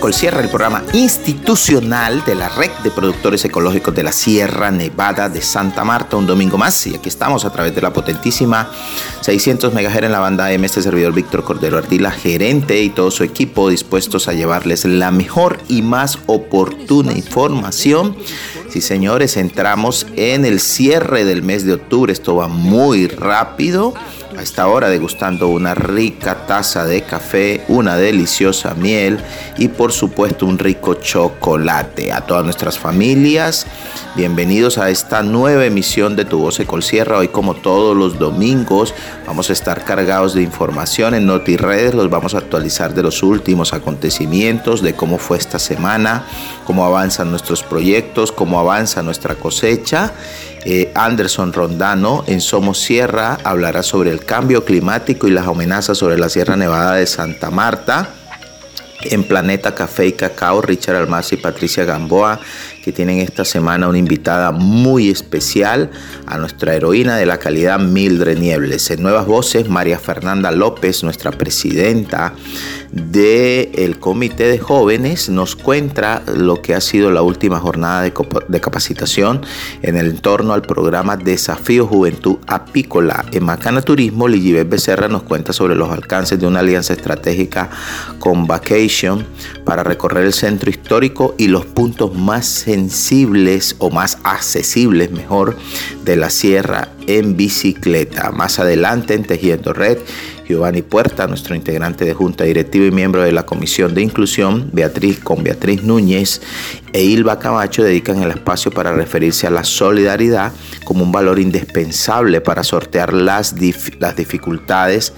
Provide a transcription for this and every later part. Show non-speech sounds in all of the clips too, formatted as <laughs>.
Voz Sierra, el programa institucional de la Red de Productores Ecológicos de la Sierra Nevada de Santa Marta, un domingo más. Y aquí estamos a través de la potentísima 600 MHz en la banda M, este servidor Víctor Cordero Ardila, gerente y todo su equipo dispuestos a llevarles la mejor y más oportuna información. Sí, señores, entramos en el cierre del mes de octubre, esto va muy rápido a esta hora degustando una rica taza de café, una deliciosa miel y por supuesto un rico chocolate. A todas nuestras familias, bienvenidos a esta nueva emisión de Tu Voz Sierra. Hoy como todos los domingos vamos a estar cargados de información en NotiRedes, los vamos a actualizar de los últimos acontecimientos, de cómo fue esta semana, cómo avanzan nuestros proyectos, cómo avanza nuestra cosecha eh, Anderson Rondano en Somos Sierra hablará sobre el cambio climático y las amenazas sobre la Sierra Nevada de Santa Marta. En Planeta Café y Cacao, Richard Almaz y Patricia Gamboa, que tienen esta semana una invitada muy especial a nuestra heroína de la calidad Mildred Niebles. En Nuevas Voces, María Fernanda López, nuestra presidenta del Comité de Jóvenes nos cuenta lo que ha sido la última jornada de, capacitación en el entorno al programa Desafío Juventud Apícola. En Macana Turismo, Ligibet Becerra nos cuenta sobre los alcances de una alianza estratégica con Vacation para recorrer el centro histórico y los puntos más sensibles o más accesibles, mejor, de la sierra en bicicleta. Más adelante en Tejiendo Red Giovanni Puerta, nuestro integrante de Junta Directiva y miembro de la Comisión de Inclusión, Beatriz con Beatriz Núñez e Ilva Camacho dedican el espacio para referirse a la solidaridad como un valor indispensable para sortear las, las dificultades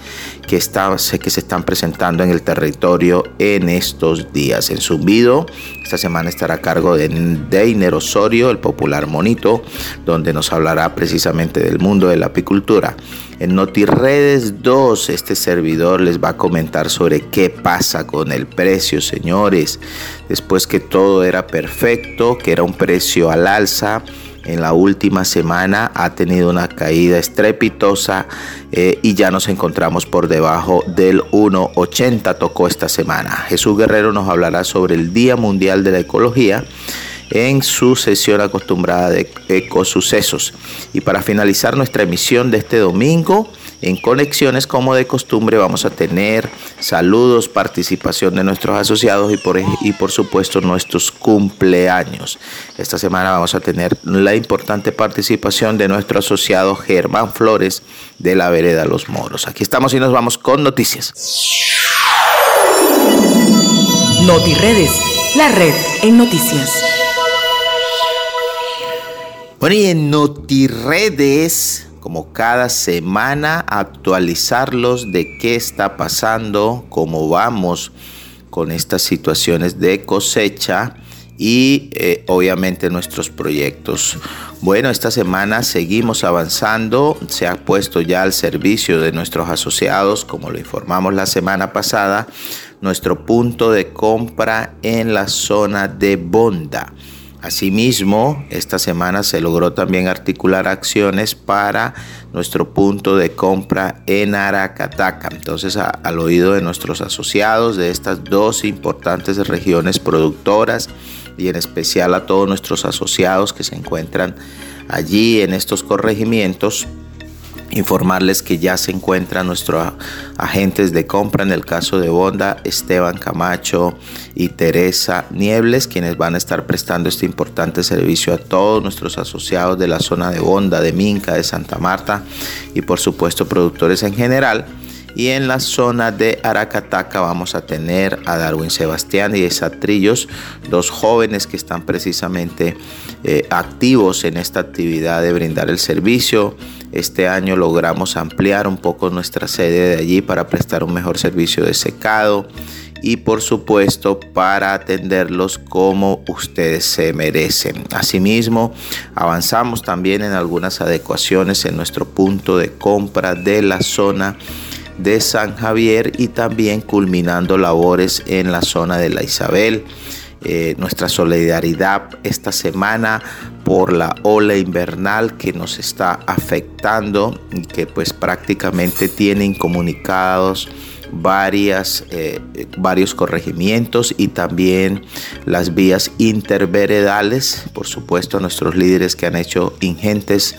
que, que se están presentando en el territorio en estos días. En Zumbido, esta semana estará a cargo de Deiner Osorio, el popular monito, donde nos hablará precisamente del mundo de la apicultura. En NotiRedes 2, este servidor les va a comentar sobre qué pasa con el precio, señores. Después que todo era perfecto, que era un precio al alza, en la última semana ha tenido una caída estrepitosa eh, y ya nos encontramos por debajo del 1,80 tocó esta semana. Jesús Guerrero nos hablará sobre el Día Mundial de la Ecología en su sesión acostumbrada de ecosucesos. Y para finalizar nuestra emisión de este domingo, en conexiones como de costumbre vamos a tener saludos, participación de nuestros asociados y por, y por supuesto nuestros cumpleaños. Esta semana vamos a tener la importante participación de nuestro asociado Germán Flores de la Vereda Los Moros. Aquí estamos y nos vamos con noticias. NotiRedes, la red en noticias. Bueno, y en NotiRedes, como cada semana, actualizarlos de qué está pasando, cómo vamos con estas situaciones de cosecha y eh, obviamente nuestros proyectos. Bueno, esta semana seguimos avanzando, se ha puesto ya al servicio de nuestros asociados, como lo informamos la semana pasada, nuestro punto de compra en la zona de Bonda. Asimismo, esta semana se logró también articular acciones para nuestro punto de compra en Aracataca. Entonces, al oído de nuestros asociados de estas dos importantes regiones productoras y en especial a todos nuestros asociados que se encuentran allí en estos corregimientos, informarles que ya se encuentran nuestros agentes de compra en el caso de Bonda, Esteban Camacho y Teresa Niebles, quienes van a estar prestando este importante servicio a todos nuestros asociados de la zona de Bonda, de Minca, de Santa Marta y por supuesto productores en general. Y en la zona de Aracataca vamos a tener a Darwin Sebastián y Esatrillos, dos jóvenes que están precisamente eh, activos en esta actividad de brindar el servicio. Este año logramos ampliar un poco nuestra sede de allí para prestar un mejor servicio de secado y por supuesto para atenderlos como ustedes se merecen. Asimismo, avanzamos también en algunas adecuaciones en nuestro punto de compra de la zona de San Javier y también culminando labores en la zona de la Isabel. Eh, nuestra solidaridad esta semana por la ola invernal que nos está afectando y que pues prácticamente tienen comunicados varias, eh, varios corregimientos y también las vías interveredales. Por supuesto, nuestros líderes que han hecho ingentes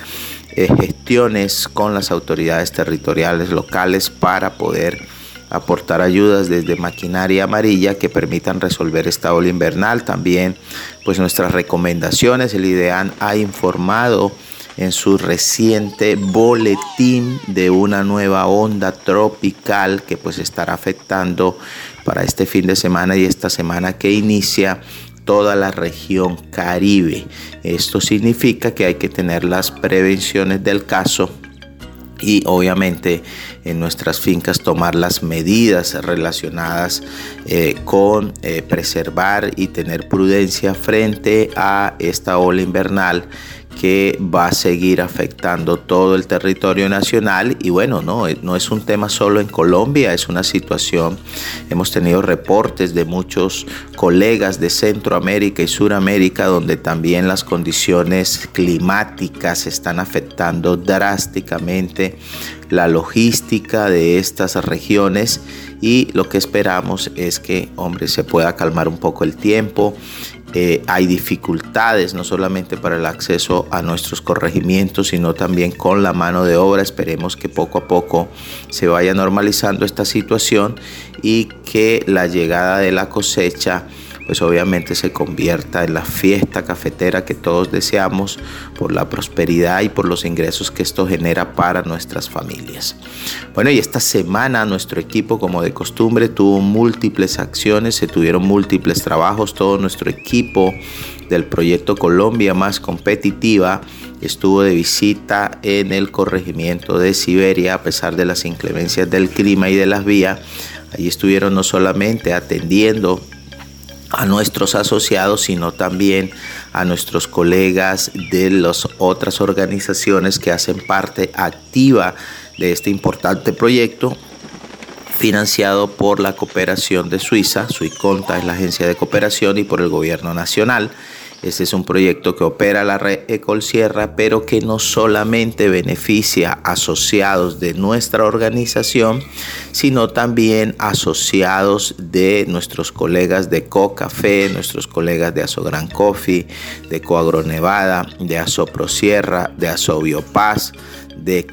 eh, gestiones con las autoridades territoriales locales para poder aportar ayudas desde maquinaria amarilla que permitan resolver esta ola invernal. También pues nuestras recomendaciones. El IDEAN ha informado en su reciente boletín de una nueva onda tropical que pues estará afectando para este fin de semana y esta semana que inicia toda la región caribe. Esto significa que hay que tener las prevenciones del caso y obviamente en nuestras fincas tomar las medidas relacionadas eh, con eh, preservar y tener prudencia frente a esta ola invernal que va a seguir afectando todo el territorio nacional. Y bueno, no, no es un tema solo en Colombia, es una situación, hemos tenido reportes de muchos colegas de Centroamérica y Suramérica donde también las condiciones climáticas están afectando drásticamente la logística de estas regiones. Y lo que esperamos es que, hombre, se pueda calmar un poco el tiempo eh, hay dificultades no solamente para el acceso a nuestros corregimientos, sino también con la mano de obra. Esperemos que poco a poco se vaya normalizando esta situación y que la llegada de la cosecha pues obviamente se convierta en la fiesta cafetera que todos deseamos por la prosperidad y por los ingresos que esto genera para nuestras familias. Bueno, y esta semana nuestro equipo, como de costumbre, tuvo múltiples acciones, se tuvieron múltiples trabajos, todo nuestro equipo del proyecto Colombia más competitiva estuvo de visita en el corregimiento de Siberia a pesar de las inclemencias del clima y de las vías. Allí estuvieron no solamente atendiendo a nuestros asociados, sino también a nuestros colegas de las otras organizaciones que hacen parte activa de este importante proyecto financiado por la cooperación de Suiza, Suiconta es la agencia de cooperación y por el gobierno nacional. Este es un proyecto que opera la red Ecol Sierra, pero que no solamente beneficia asociados de nuestra organización, sino también asociados de nuestros colegas de Co-Café, nuestros colegas de Asogran Coffee, de Coagronevada, de Asoprosierra, de Asobiopaz, de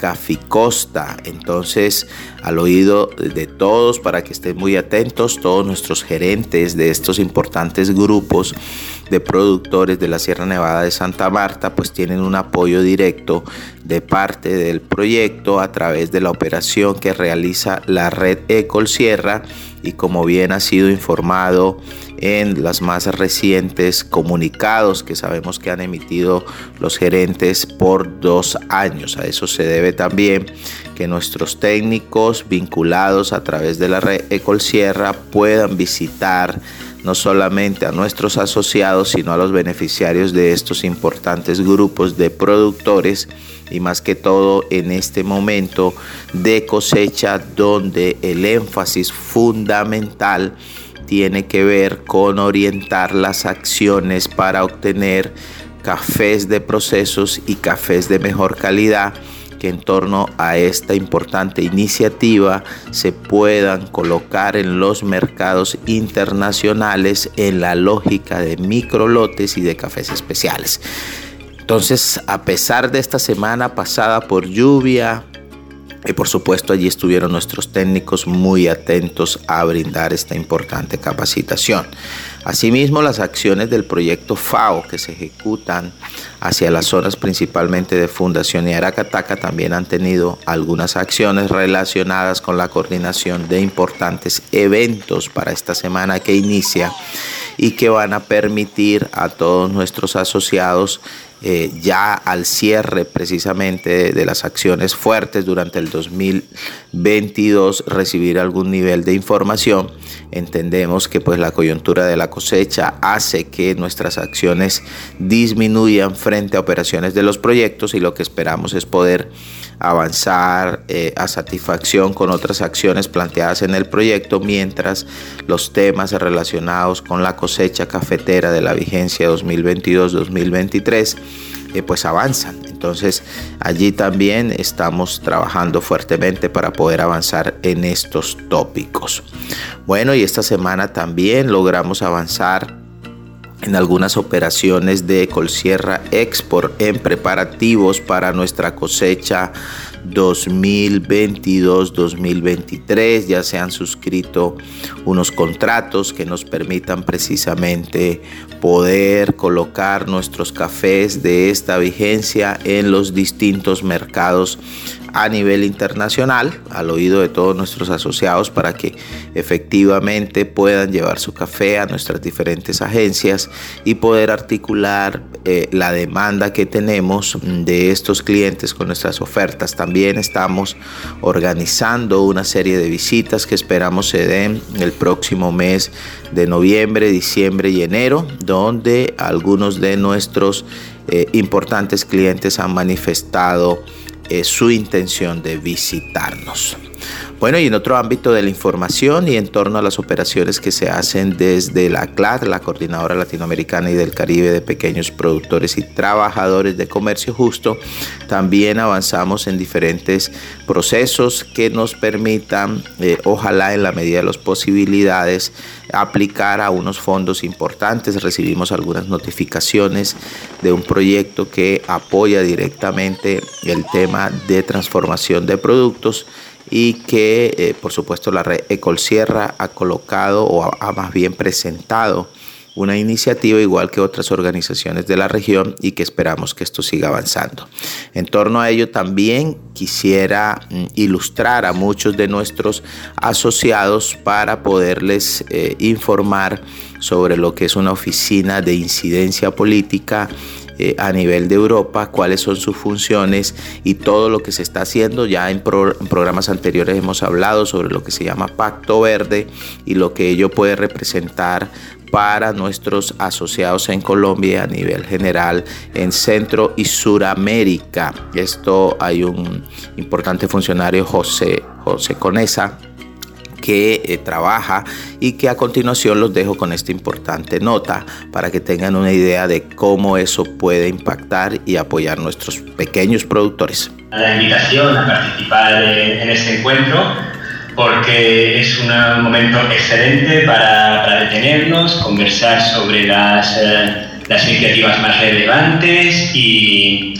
Costa. Entonces, al oído de todos, para que estén muy atentos, todos nuestros gerentes de estos importantes grupos de productores de la Sierra Nevada de Santa Marta, pues tienen un apoyo directo de parte del proyecto a través de la operación que realiza la red Ecol Sierra y como bien ha sido informado en las más recientes comunicados que sabemos que han emitido los gerentes por dos años. A eso se debe también que nuestros técnicos vinculados a través de la red Ecol Sierra puedan visitar no solamente a nuestros asociados, sino a los beneficiarios de estos importantes grupos de productores y más que todo en este momento de cosecha donde el énfasis fundamental tiene que ver con orientar las acciones para obtener cafés de procesos y cafés de mejor calidad que en torno a esta importante iniciativa se puedan colocar en los mercados internacionales en la lógica de microlotes y de cafés especiales. Entonces, a pesar de esta semana pasada por lluvia, y por supuesto allí estuvieron nuestros técnicos muy atentos a brindar esta importante capacitación. Asimismo, las acciones del proyecto FAO que se ejecutan hacia las zonas principalmente de Fundación y Aracataca también han tenido algunas acciones relacionadas con la coordinación de importantes eventos para esta semana que inicia y que van a permitir a todos nuestros asociados eh, ya al cierre precisamente de, las acciones fuertes durante el 2022 recibir algún nivel de información. Entendemos que pues la coyuntura de la cosecha hace que nuestras acciones disminuyan frente a operaciones de los proyectos y lo que esperamos es poder avanzar eh, a satisfacción con otras acciones planteadas en el proyecto, mientras los temas relacionados con la cosecha cafetera de la vigencia 2022-2023 eh, pues avanzan. Entonces allí también estamos trabajando fuertemente para poder avanzar en estos tópicos. Bueno, y esta semana también logramos avanzar en algunas operaciones de Colsierra Export en preparativos para nuestra cosecha 2022-2023. Ya se han suscrito unos contratos que nos permitan precisamente poder colocar nuestros cafés de esta vigencia en los distintos mercados a nivel internacional, al oído de todos nuestros asociados, para que efectivamente puedan llevar su café a nuestras diferentes agencias y poder articular eh, la demanda que tenemos de estos clientes con nuestras ofertas. También estamos organizando una serie de visitas que esperamos se den el próximo mes de noviembre, diciembre y enero, donde algunos de nuestros eh, importantes clientes han manifestado eh, su intención de visitarnos. Bueno, y en otro ámbito de la información y en torno a las operaciones que se hacen desde la CLAD, la Coordinadora Latinoamericana y del Caribe de Pequeños Productores y Trabajadores de Comercio Justo, también avanzamos en diferentes procesos que nos permitan, eh, ojalá en la medida de las posibilidades, aplicar a unos fondos importantes. Recibimos algunas notificaciones de un proyecto que apoya directamente el tema de transformación de productos y que eh, por supuesto la red Ecolsierra ha colocado o ha, más bien presentado una iniciativa igual que otras organizaciones de la región y que esperamos que esto siga avanzando. En torno a ello también quisiera mm, ilustrar a muchos de nuestros asociados para poderles eh, informar sobre lo que es una oficina de incidencia política eh, a nivel de Europa, cuáles son sus funciones y todo lo que se está haciendo. Ya en, programas anteriores hemos hablado sobre lo que se llama Pacto Verde y lo que ello puede representar para nuestros asociados en Colombia a nivel general en Centro y Suramérica. Esto hay un importante funcionario, José, José Conesa, que eh, trabaja y que a continuación los dejo con esta importante nota para que tengan una idea de cómo eso puede impactar y apoyar nuestros pequeños productores. La invitación a participar en este encuentro porque es un momento excelente para, para detenernos, conversar sobre las, eh, las iniciativas más relevantes y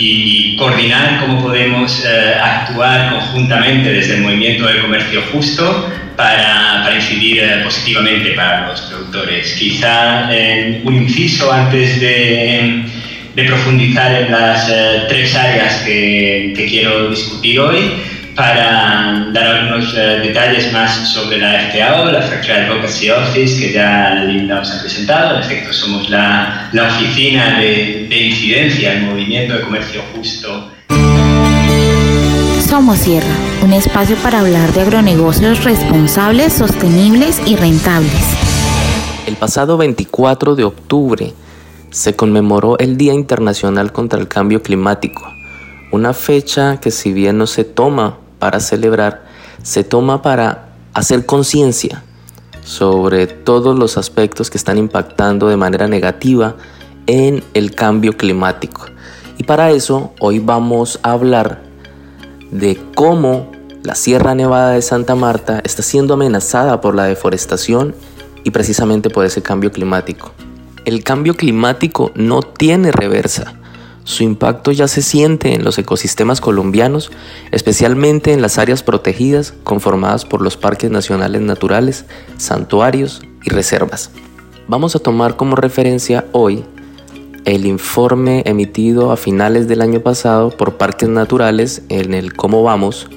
y coordinar cómo podemos eh, actuar conjuntamente desde el movimiento del comercio justo para, incidir eh, positivamente para los productores. Quizá un inciso antes de, profundizar en las eh, tres áreas que quiero discutir hoy para dar algunos eh, detalles más sobre la FAO, la Factory Advocacy Office, que ya Linda os ha presentado. En efecto, somos la, la oficina de, de incidencia el movimiento de comercio justo. Somos Sierra, un espacio para hablar de agronegocios responsables, sostenibles y rentables. El pasado 24 de octubre se conmemoró el Día Internacional contra el Cambio Climático, una fecha que si bien no se toma para celebrar se toma para hacer conciencia sobre todos los aspectos que están impactando de manera negativa en el cambio climático. Y para eso hoy vamos a hablar de cómo la Sierra Nevada de Santa Marta está siendo amenazada por la deforestación y precisamente por ese cambio climático. El cambio climático no tiene reversa. Su impacto ya se siente en los ecosistemas colombianos, especialmente en las áreas protegidas conformadas por los parques nacionales naturales, santuarios y reservas. Vamos a tomar como referencia hoy el informe emitido a finales del año pasado por Parques Naturales en el Cómo Vamos,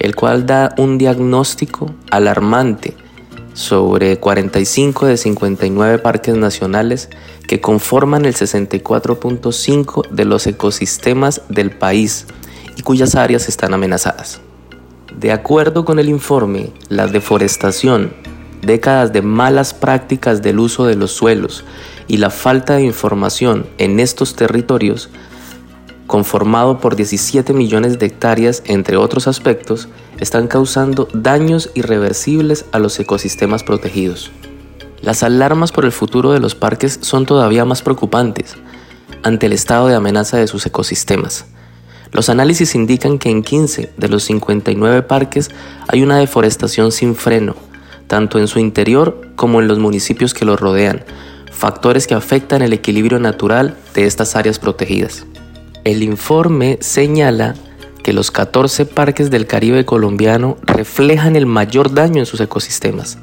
el cual da un diagnóstico alarmante sobre 45 de 59 parques nacionales que conforman el 64.5 de los ecosistemas del país y cuyas áreas están amenazadas. De acuerdo con el informe, la deforestación, décadas de malas prácticas del uso de los suelos y la falta de información en estos territorios conformado por 17 millones de hectáreas, entre otros aspectos, están causando daños irreversibles a los ecosistemas protegidos. Las alarmas por el futuro de los parques son todavía más preocupantes ante el estado de amenaza de sus ecosistemas. Los análisis indican que en 15 de los 59 parques hay una deforestación sin freno, tanto en su interior como en los municipios que los rodean, factores que afectan el equilibrio natural de estas áreas protegidas. El informe señala que los 14 parques del Caribe colombiano reflejan el mayor daño en sus ecosistemas.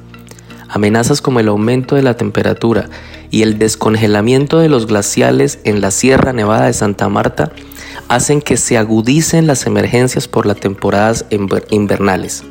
Amenazas como el aumento de la temperatura y el descongelamiento de los glaciales en la Sierra Nevada de Santa Marta hacen que se agudicen las emergencias por las temporadas invernales.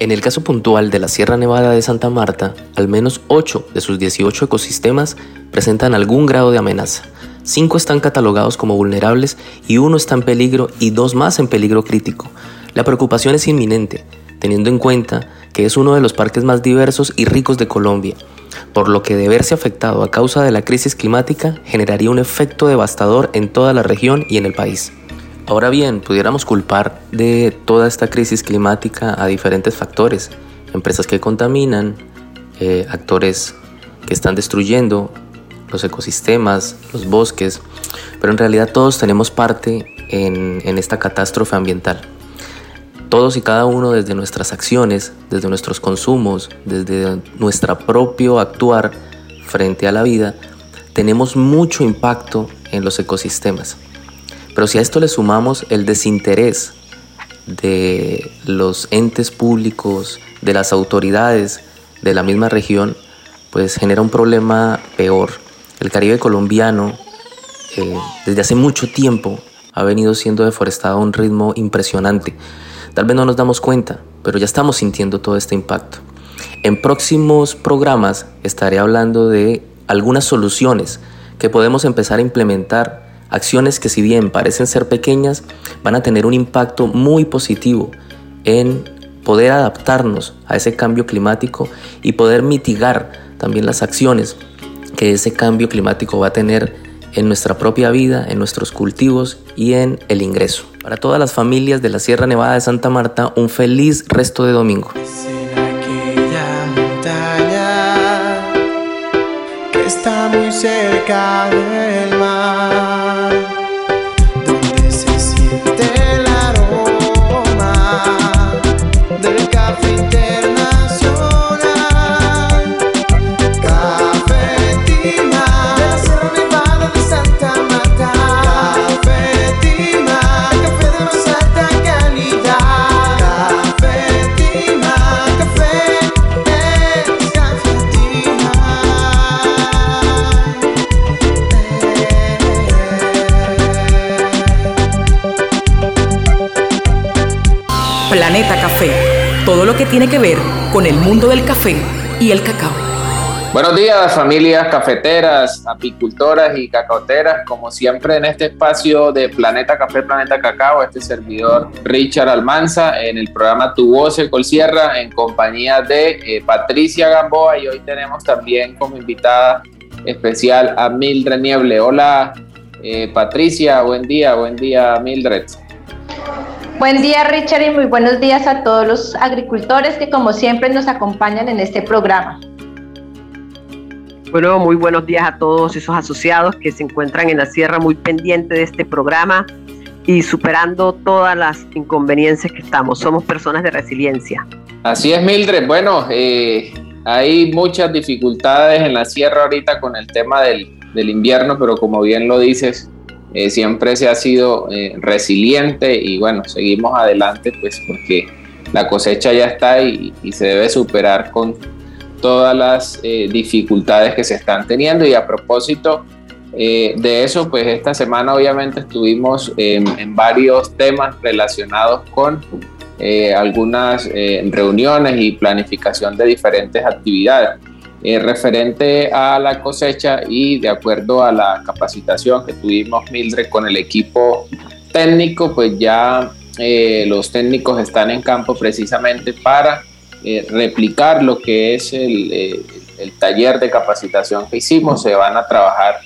En el caso puntual de la Sierra Nevada de Santa Marta, al menos 8 de sus 18 ecosistemas presentan algún grado de amenaza, Cinco están catalogados como vulnerables y uno está en peligro y dos más en peligro crítico. La preocupación es inminente, teniendo en cuenta que es uno de los parques más diversos y ricos de Colombia, por lo que de verse afectado a causa de la crisis climática generaría un efecto devastador en toda la región y en el país. Ahora bien, pudiéramos culpar de toda esta crisis climática a diferentes factores, empresas que contaminan, eh, actores que están destruyendo los ecosistemas, los bosques, pero en realidad todos tenemos parte en, esta catástrofe ambiental. Todos y cada uno desde nuestras acciones, desde nuestros consumos, desde nuestro propio actuar frente a la vida, tenemos mucho impacto en los ecosistemas. Pero si a esto le sumamos el desinterés de los entes públicos, de las autoridades de la misma región, pues genera un problema peor el Caribe colombiano eh, desde hace mucho tiempo ha venido siendo deforestado a un ritmo impresionante. Tal vez no nos damos cuenta, pero ya estamos sintiendo todo este impacto. En próximos programas estaré hablando de algunas soluciones que podemos empezar a implementar, acciones que si bien parecen ser pequeñas, van a tener un impacto muy positivo en poder adaptarnos a ese cambio climático y poder mitigar también las acciones ese cambio climático va a tener en nuestra propia vida, en nuestros cultivos y en el ingreso. Para todas las familias de la Sierra Nevada de Santa Marta, un feliz resto de domingo. Tiene que ver con el mundo del café y el cacao. Buenos días familias cafeteras, apicultoras y cacaoteras. Como siempre en este espacio de Planeta Café, Planeta Cacao, este servidor Richard Almanza en el programa Tu Voz Colsierra en compañía de eh, Patricia Gamboa y hoy tenemos también como invitada especial a Mildred Nieble. Hola eh, Patricia, buen día, buen día Mildred. Buen día Richard y muy buenos días a todos los agricultores que como siempre nos acompañan en este programa. Bueno, muy buenos días a todos esos asociados que se encuentran en la sierra muy pendiente de este programa y superando todas las inconveniencias que estamos. Somos personas de resiliencia. Así es, Mildred. Bueno, eh, hay muchas dificultades en la sierra ahorita con el tema del, del invierno, pero como bien lo dices, eh, siempre se ha sido eh, resiliente y bueno, seguimos adelante pues porque la cosecha ya está y, se debe superar con todas las eh, dificultades que se están teniendo y a propósito de eso pues esta semana obviamente estuvimos en varios temas relacionados con algunas reuniones y planificación de diferentes actividades. Eh, referente a la cosecha y de acuerdo a la capacitación que tuvimos Mildred con el equipo técnico, pues ya eh, los técnicos están en campo precisamente para eh, replicar lo que es el, el, taller de capacitación que hicimos. Se van a trabajar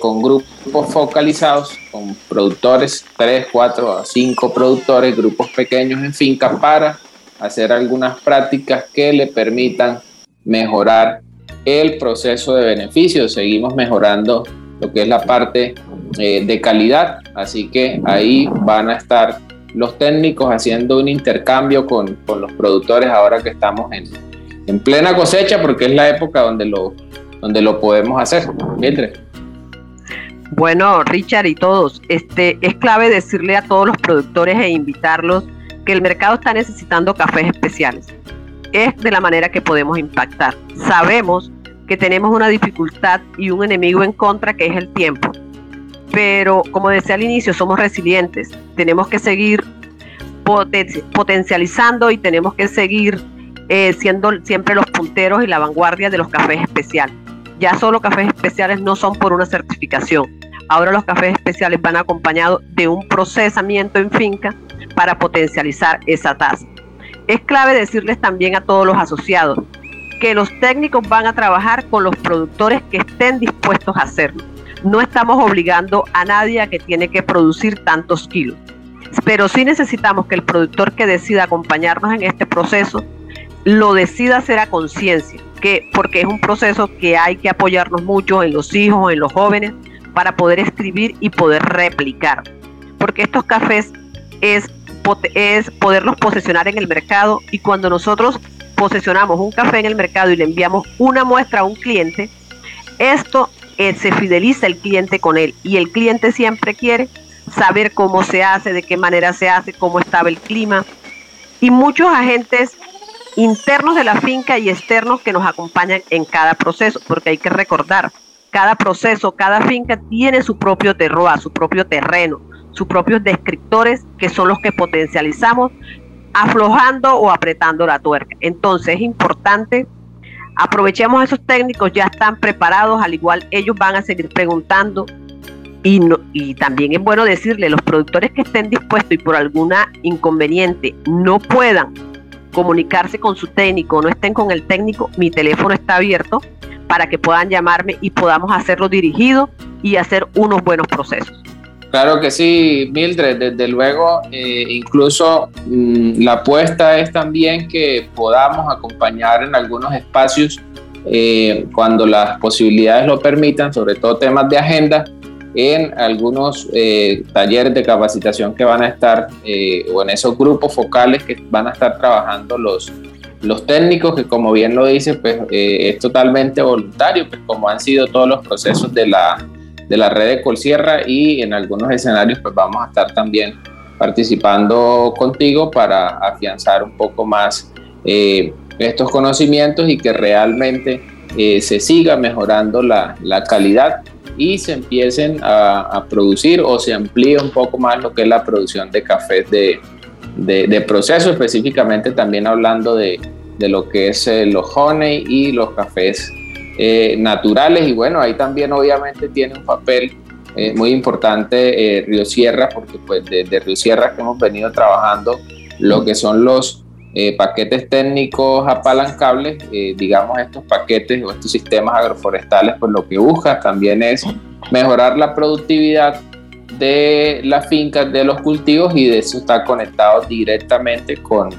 con grupos focalizados, con productores, 3, 4 a 5 productores, grupos pequeños en finca para hacer algunas prácticas que le permitan mejorar el proceso de beneficio. Seguimos mejorando lo que es la parte eh, de calidad, así que ahí van a estar los técnicos haciendo un intercambio con, con los productores ahora que estamos en, en, plena cosecha, porque es la época donde lo, donde lo podemos hacer. Mildred. Bueno, Richard y todos, este, es clave decirle a todos los productores e invitarlos que el mercado está necesitando cafés especiales. Es de la manera que podemos impactar. Sabemos que tenemos una dificultad y un enemigo en contra que es el tiempo. Pero como decía al inicio, somos resilientes. Tenemos que seguir potencializando y tenemos que seguir eh, siendo siempre los punteros y la vanguardia de los cafés especiales. Ya solo cafés especiales no son por una certificación. Ahora los cafés especiales van acompañados de un procesamiento en finca para potencializar esa tasa. Es clave decirles también a todos los asociados que los técnicos van a trabajar con los productores que estén dispuestos a hacerlo. No estamos obligando a nadie a que tiene que producir tantos kilos, pero sí necesitamos que el productor que decida acompañarnos en este proceso lo decida hacer a conciencia, que porque es un proceso que hay que apoyarnos mucho en los hijos, en los jóvenes, para poder escribir y poder replicar. Porque estos cafés es, es poderlos posesionar en el mercado. Y cuando nosotros posesionamos un café en el mercado y le enviamos una muestra a un cliente, esto eh, se fideliza el cliente con él. Y el cliente siempre quiere saber cómo se hace, de qué manera se hace, cómo estaba el clima. Y muchos agentes internos de la finca y externos que nos acompañan en cada proceso, porque hay que recordar, cada proceso, cada finca tiene su propio terroir, su propio terreno, sus propios descriptores que son los que potencializamos aflojando o apretando la tuerca. Entonces es importante, aprovechemos esos técnicos, ya están preparados, al igual ellos van a seguir preguntando. Y, y también es bueno decirle, los productores que estén dispuestos y por alguna inconveniente no puedan comunicarse con su técnico, no estén con el técnico, mi teléfono está abierto para que puedan llamarme y podamos hacerlo dirigido y hacer unos buenos procesos. Claro que sí, Mildred, desde luego, eh, incluso mm, la apuesta es también que podamos acompañar en algunos espacios eh, cuando las posibilidades lo permitan, sobre todo temas de agenda, en algunos eh, talleres de capacitación que van a estar, o en esos grupos focales que van a estar trabajando los, los técnicos, que como bien lo dice, pues es totalmente voluntario, pues como han sido todos los procesos de la de la red de Colsierra y en algunos escenarios pues vamos a estar también participando contigo para afianzar un poco más eh, estos conocimientos y que realmente eh, se siga mejorando la, la, calidad y se empiecen a, producir o se amplíe un poco más lo que es la producción de cafés de, de, proceso, específicamente también hablando de, de lo que es eh, los honey y los cafés eh, naturales y bueno, ahí también obviamente tiene un papel eh, muy importante eh, Río Sierra, porque pues desde Río Sierra que hemos venido trabajando lo que son los paquetes técnicos apalancables, digamos estos paquetes o estos sistemas agroforestales, pues lo que busca también es mejorar la productividad de las fincas, de los cultivos y de eso está conectado directamente con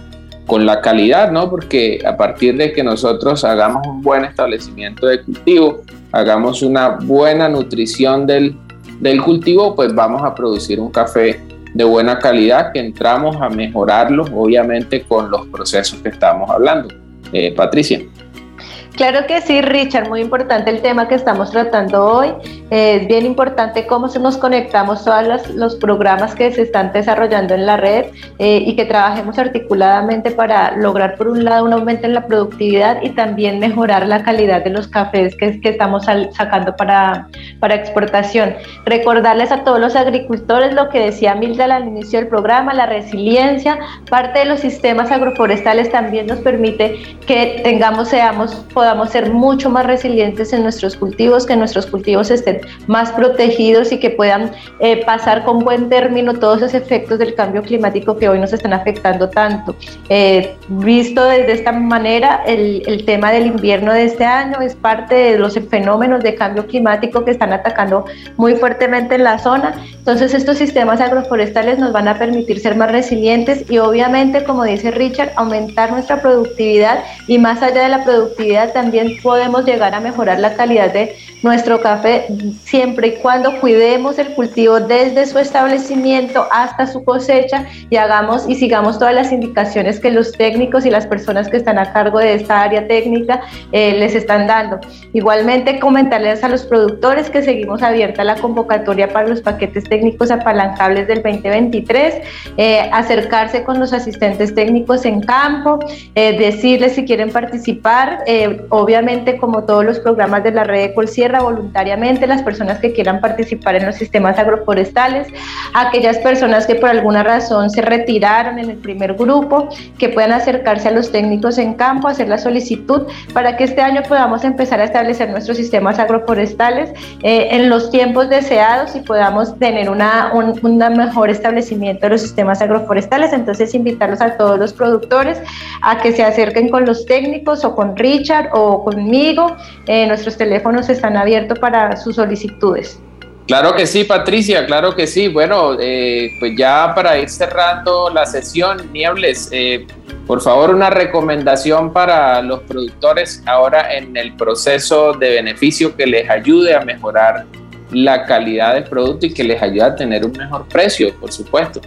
con la calidad, ¿no? Porque a partir de que nosotros hagamos un buen establecimiento de cultivo, hagamos una buena nutrición del, del cultivo, pues vamos a producir un café de buena calidad que entramos a mejorarlo, obviamente, con los procesos que estamos hablando. Eh, Patricia. Claro que sí, Richard, muy importante el tema que estamos tratando hoy. Es bien importante cómo se nos conectamos todos los, programas que se están desarrollando en la red eh, y que trabajemos articuladamente para lograr, por un lado, un aumento en la productividad y también mejorar la calidad de los cafés que, que estamos sacando para, para exportación. Recordarles a todos los agricultores lo que decía Milda al inicio del programa, la resiliencia, parte de los sistemas agroforestales también nos permite que tengamos, seamos, podamos ser mucho más resilientes en nuestros cultivos, que nuestros cultivos estén más protegidos y que puedan eh, pasar con buen término todos esos efectos del cambio climático que hoy nos están afectando tanto. Eh, visto desde esta manera, el, el tema del invierno de este año es parte de los fenómenos de cambio climático que están atacando muy fuertemente en la zona. Entonces estos sistemas agroforestales nos van a permitir ser más resilientes y obviamente, como dice Richard, aumentar nuestra productividad y más allá de la productividad también podemos llegar a mejorar la calidad de nuestro café siempre y cuando cuidemos el cultivo desde su establecimiento hasta su cosecha y hagamos y sigamos todas las indicaciones que los técnicos y las personas que están a cargo de esta área técnica eh, les están dando. Igualmente comentarles a los productores que seguimos abierta la convocatoria para los paquetes técnicos apalancables del 2023, eh, acercarse con los asistentes técnicos en campo, eh, decirles si quieren participar, obviamente como todos los programas de la red de Colcier voluntariamente las personas que quieran participar en los sistemas agroforestales, aquellas personas que por alguna razón se retiraron en el primer grupo, que puedan acercarse a los técnicos en campo, hacer la solicitud para que este año podamos empezar a establecer nuestros sistemas agroforestales eh, en los tiempos deseados y podamos tener una, un mejor establecimiento de los sistemas agroforestales. Entonces, invitarlos a todos los productores a que se acerquen con los técnicos o con Richard o conmigo. Eh, nuestros teléfonos están abierto para sus solicitudes. Claro que sí, Patricia, claro que sí. Bueno, eh, pues ya para ir cerrando la sesión, Niebles, eh, por favor una recomendación para los productores ahora en el proceso de beneficio que les ayude a mejorar la calidad del producto y que les ayude a tener un mejor precio, por supuesto.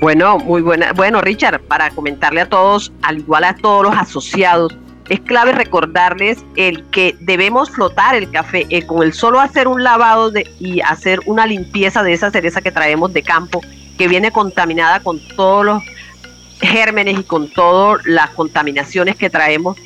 Bueno, muy buena. Bueno, Richard, para comentarle a todos, al igual a todos los asociados, es clave recordarles el que debemos flotar el café con el solo hacer un lavado y hacer una limpieza de esa cereza que traemos de campo que viene contaminada con todos los gérmenes y con todas las contaminaciones que traemos.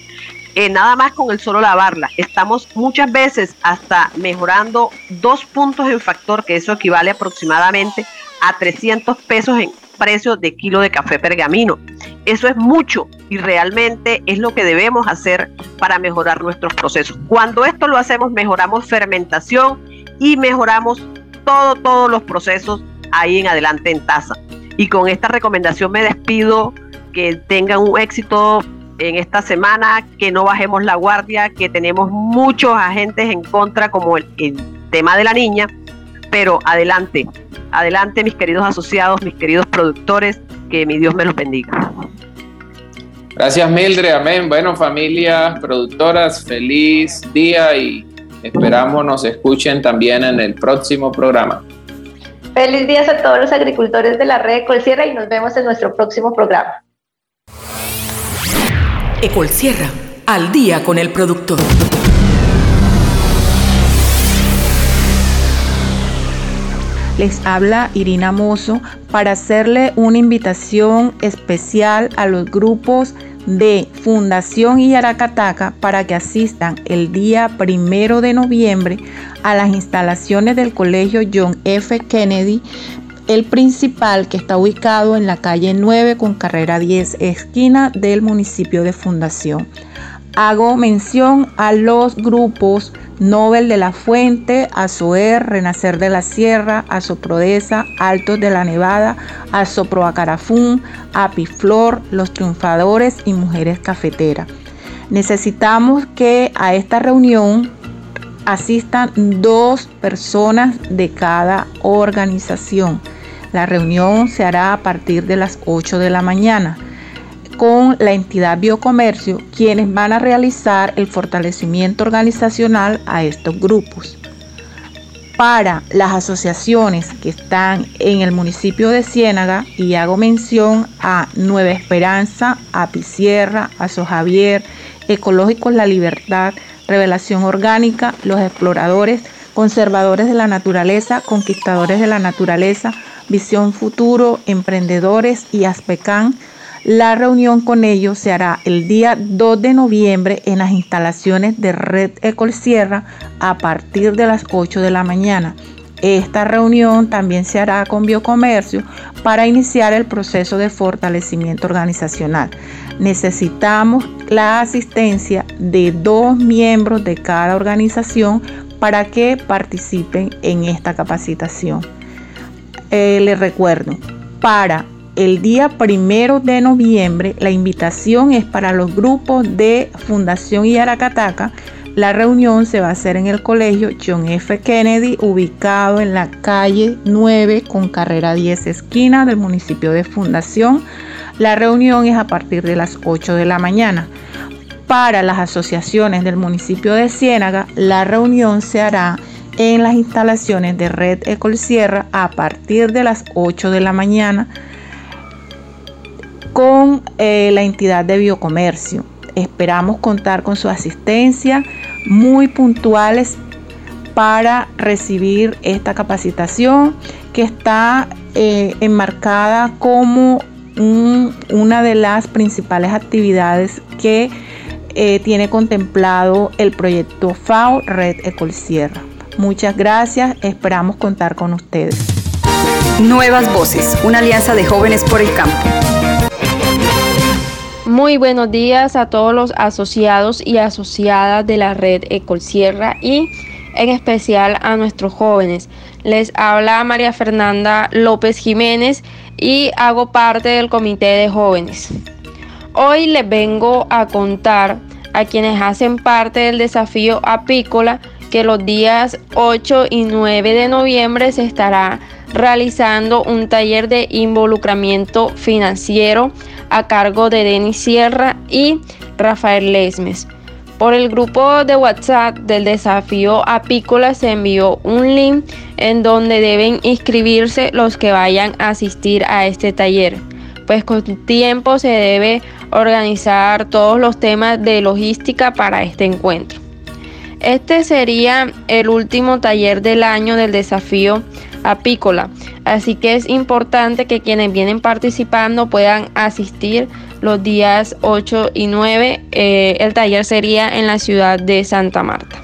Eh, nada más con el solo lavarla. Estamos muchas veces hasta mejorando dos puntos en factor, que eso equivale aproximadamente a 300 pesos en precio de kilo de café pergamino. Eso es mucho y realmente es lo que debemos hacer para mejorar nuestros procesos. Cuando esto lo hacemos, mejoramos fermentación y mejoramos todo, todos los procesos ahí en adelante en taza. Y con esta recomendación me despido, que tengan un éxito en esta semana, que no bajemos la guardia, que tenemos muchos agentes en contra como el, el tema de la niña, pero adelante, Adelante, mis queridos asociados, mis queridos productores, que mi Dios me los bendiga. Gracias, Mildred. Amén. Bueno, familias productoras, feliz día y esperamos nos escuchen también en el próximo programa. Feliz día a todos los agricultores de la red Ecolsierra y nos vemos en nuestro próximo programa. Ecolsierra, al día con el productor. Les habla Irina Mozo para hacerle una invitación especial a los grupos de Fundación Iyaracataca para que asistan el día primero de noviembre a las instalaciones del Colegio John F. Kennedy, el principal que está ubicado en la calle 9 con carrera 10, esquina del municipio de Fundación. Hago mención a los grupos Nobel de la Fuente, Azoer, Renacer de la Sierra, Azoprodesa, Altos de la Nevada, Azoproacarafún, Apiflor, Los Triunfadores y Mujeres Cafeteras. Necesitamos que a esta reunión asistan dos personas de cada organización. La reunión se hará a partir de las 8 de la mañana con la entidad Biocomercio, quienes van a realizar el fortalecimiento organizacional a estos grupos. Para las asociaciones que están en el municipio de Ciénaga, y hago mención a Nueva Esperanza, a Pisierra, a Sojavier, Ecológicos La Libertad, Revelación Orgánica, Los Exploradores, Conservadores de la Naturaleza, Conquistadores de la Naturaleza, Visión Futuro, Emprendedores y Aspecan la reunión con ellos se hará el día 2 de noviembre en las instalaciones de Red Ecol Sierra a partir de las 8 de la mañana. Esta reunión también se hará con Biocomercio para iniciar el proceso de fortalecimiento organizacional. Necesitamos la asistencia de dos miembros de cada organización para que participen en esta capacitación. Eh, les recuerdo, para el día primero de noviembre la invitación es para los grupos de Fundación Yaracataca la reunión se va a hacer en el colegio John F. Kennedy, ubicado en la calle 9 con carrera 10 esquina del municipio de Fundación. La reunión es a partir de las 8 de la mañana. Para las asociaciones del municipio de Ciénaga, la reunión se hará en las instalaciones de Red Ecol Sierra a partir de las 8 de la mañana con eh, la entidad de biocomercio. Esperamos contar con su asistencia muy puntuales para recibir esta capacitación que está eh, enmarcada como una de las principales actividades que eh, tiene contemplado el proyecto FAO Red Ecol Sierra. Muchas gracias, esperamos contar con ustedes. Nuevas Voces, una alianza de jóvenes por el campo. Muy buenos días a todos los asociados y asociadas de la red Ecolsierra y en especial a nuestros jóvenes. Les habla María Fernanda López Jiménez y hago parte del comité de jóvenes. Hoy les vengo a contar a quienes hacen parte del desafío apícola que los días 8 y 9 de noviembre se estará realizando un taller de involucramiento financiero a cargo de Denis Sierra y Rafael Lesmes. Por el grupo de WhatsApp del desafío apícola se envió un link en donde deben inscribirse los que vayan a asistir a este taller. Pues con tiempo se debe organizar todos los temas de logística para este encuentro. Este sería el último taller del año del desafío apícola, así que es importante que quienes vienen participando puedan asistir los días 8 y 9. Eh, el taller sería en la ciudad de Santa Marta.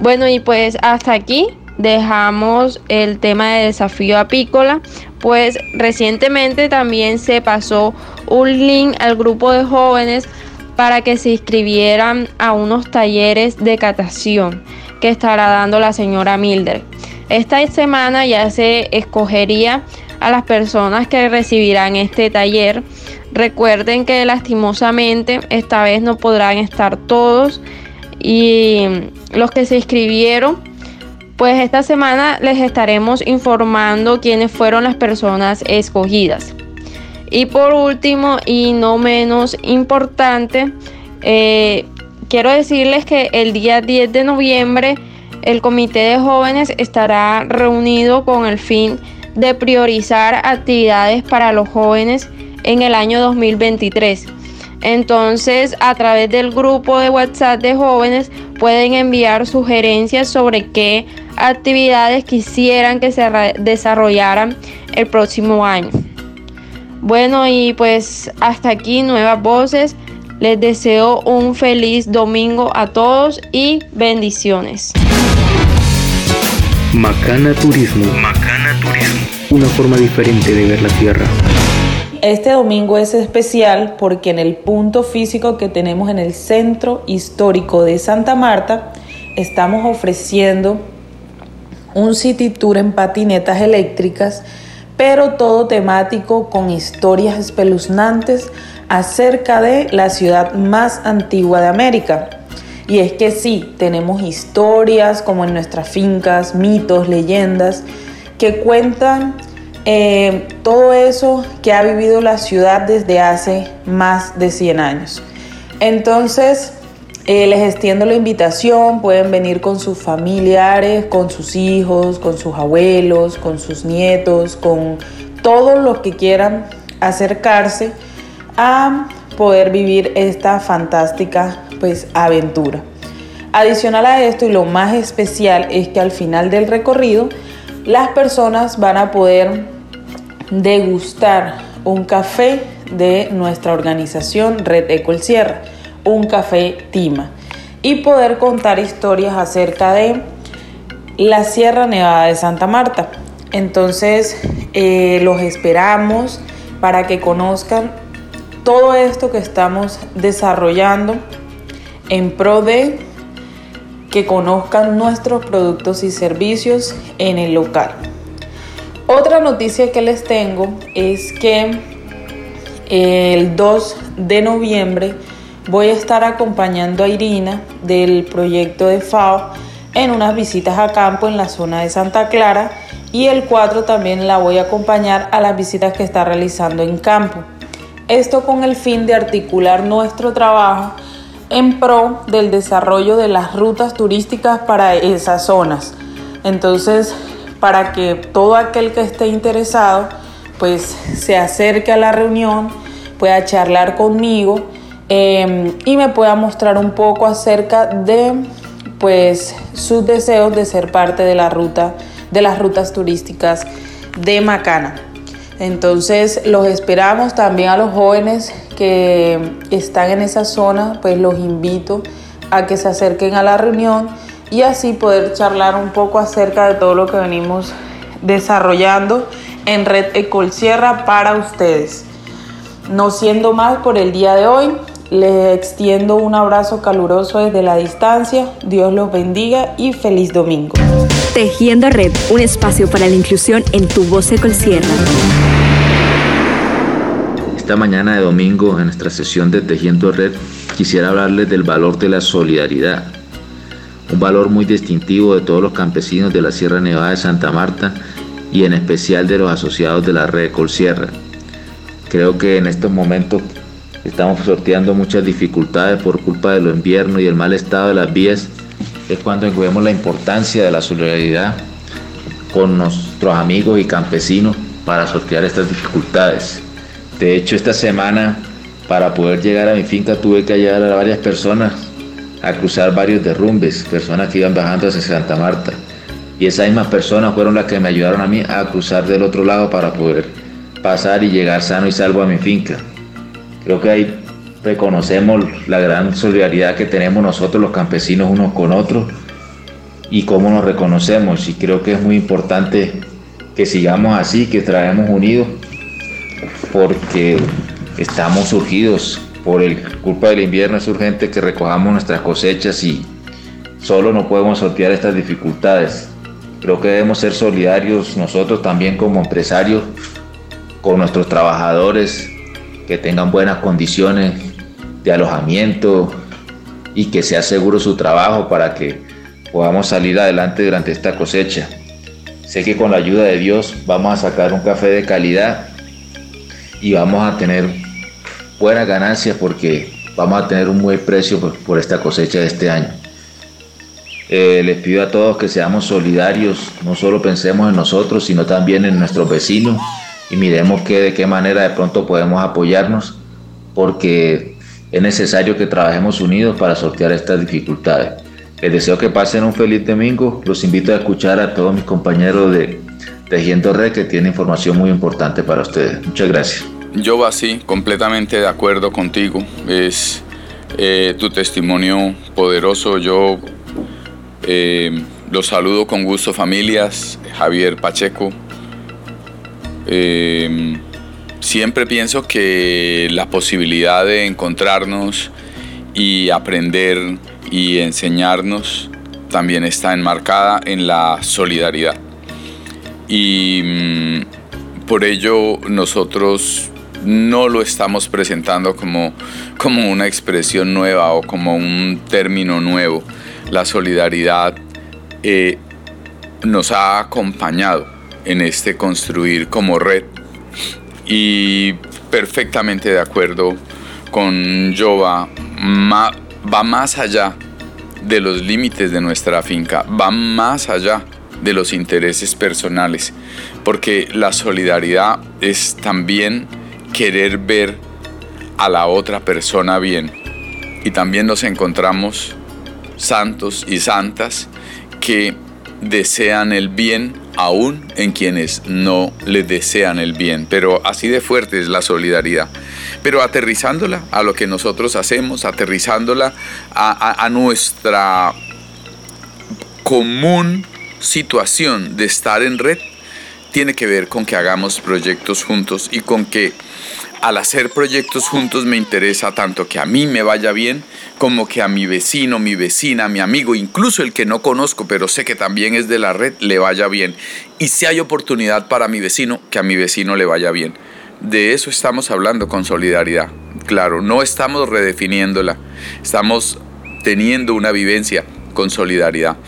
Bueno, y pues hasta aquí dejamos el tema de desafío apícola, pues recientemente también se pasó un link al grupo de jóvenes para que se inscribieran a unos talleres de catación que estará dando la señora Milder. Esta semana ya se escogería a las personas que recibirán este taller. Recuerden que lastimosamente esta vez no podrán estar todos y los que se inscribieron, pues esta semana les estaremos informando quiénes fueron las personas escogidas. Y por último y no menos importante, eh, quiero decirles que el día 10 de noviembre el comité de jóvenes estará reunido con el fin de priorizar actividades para los jóvenes en el año 2023. Entonces, a través del grupo de WhatsApp de jóvenes pueden enviar sugerencias sobre qué actividades quisieran que se desarrollaran el próximo año. Bueno, y pues hasta aquí nuevas voces. Les deseo un feliz domingo a todos y bendiciones. Macana Turismo. Macana Turismo. Una forma diferente de ver la tierra. Este domingo es especial porque en el punto físico que tenemos en el centro histórico de Santa Marta estamos ofreciendo un city tour en patinetas eléctricas, pero todo temático con historias espeluznantes acerca de la ciudad más antigua de América. Y es que sí, tenemos historias como en nuestras fincas, mitos, leyendas, que cuentan eh, todo eso que ha vivido la ciudad desde hace más de 100 años. Entonces, eh, les extiendo la invitación, pueden venir con sus familiares, con sus hijos, con sus abuelos, con sus nietos, con todos los que quieran acercarse a poder vivir esta fantástica pues aventura. Adicional a esto y lo más especial es que al final del recorrido las personas van a poder degustar un café de nuestra organización Red Eco Sierra, un café Tima, y poder contar historias acerca de la Sierra Nevada de Santa Marta. Entonces eh, los esperamos para que conozcan todo esto que estamos desarrollando en pro de que conozcan nuestros productos y servicios en el local. Otra noticia que les tengo es que el 2 de noviembre voy a estar acompañando a Irina del proyecto de FAO en unas visitas a campo en la zona de Santa Clara y el 4 también la voy a acompañar a las visitas que está realizando en campo. Esto con el fin de articular nuestro trabajo en pro del desarrollo de las rutas turísticas para esas zonas. Entonces, para que todo aquel que esté interesado pues se acerque a la reunión, pueda charlar conmigo em, y me pueda mostrar un poco acerca de pues sus deseos de ser parte de la ruta de las rutas turísticas de Macana. Entonces los esperamos también a los jóvenes que están en esa zona, pues los invito a que se acerquen a la reunión y así poder charlar un poco acerca de todo lo que venimos desarrollando en Red Ecol Sierra para ustedes. No siendo más por el día de hoy, les extiendo un abrazo caluroso desde la distancia. Dios los bendiga y feliz domingo. Tejiendo Red, un espacio para la inclusión en tu voz Sierra. Esta mañana de domingo, en nuestra sesión de Tejiendo Red, quisiera hablarles del valor de la solidaridad, un valor muy distintivo de todos los campesinos de la Sierra Nevada de Santa Marta y en especial de los asociados de la red Colsierra. Creo que en estos momentos estamos sorteando muchas dificultades por culpa de los inviernos y el mal estado de las vías es cuando vemos la importancia de la solidaridad con nuestros amigos y campesinos para sortear estas dificultades. De hecho, esta semana, para poder llegar a mi finca, tuve que ayudar a varias personas a cruzar varios derrumbes, personas que iban bajando hacia Santa Marta. Y esas mismas personas fueron las que me ayudaron a mí a cruzar del otro lado para poder pasar y llegar sano y salvo a mi finca. Creo que hay reconocemos la gran solidaridad que tenemos nosotros los campesinos unos con otros y cómo nos reconocemos. Y creo que es muy importante que sigamos así, que traemos unidos, porque estamos surgidos por el culpa del invierno. Es urgente que recojamos nuestras cosechas y solo no podemos sortear estas dificultades. Creo que debemos ser solidarios nosotros también como empresarios con nuestros trabajadores, que tengan buenas condiciones de alojamiento y que sea seguro su trabajo para que podamos salir adelante durante esta cosecha. Sé que con la ayuda de Dios vamos a sacar un café de calidad y vamos a tener buenas ganancias porque vamos a tener un buen precio por, esta cosecha de este año. Eh, les pido a todos que seamos solidarios, no solo pensemos en nosotros, sino también en nuestros vecinos y miremos que, de qué manera de pronto podemos apoyarnos, porque es necesario que trabajemos unidos para sortear estas dificultades. Les deseo que pasen un feliz domingo. Los invito a escuchar a todos mis compañeros de Tejiendo Red que tienen información muy importante para ustedes. Muchas gracias. Yo así, completamente de acuerdo contigo. Es eh, tu testimonio poderoso. Yo eh, los saludo con gusto familias. Javier Pacheco. Eh, Siempre pienso que la posibilidad de encontrarnos y aprender y enseñarnos también está enmarcada en la solidaridad. Y mm, por ello nosotros no lo estamos presentando como, como una expresión nueva o como un término nuevo. La solidaridad eh, nos ha acompañado en este construir como red y perfectamente de acuerdo con Jova, va más allá de los límites de nuestra finca, va más allá de los intereses personales, porque la solidaridad es también querer ver a la otra persona bien. Y también nos encontramos santos y santas que desean el bien aún en quienes no le desean el bien. Pero así de fuerte es la solidaridad. Pero aterrizándola a lo que nosotros hacemos, aterrizándola a, nuestra común situación de estar en red tiene que ver con que hagamos proyectos juntos y con que al hacer proyectos juntos me interesa tanto que a mí me vaya bien como que a mi vecino, mi vecina, mi amigo, incluso el que no conozco pero sé que también es de la red, le vaya bien. Y si hay oportunidad para mi vecino, que a mi vecino le vaya bien. De eso estamos hablando con solidaridad. Claro, no estamos redefiniéndola, estamos teniendo una vivencia con solidaridad.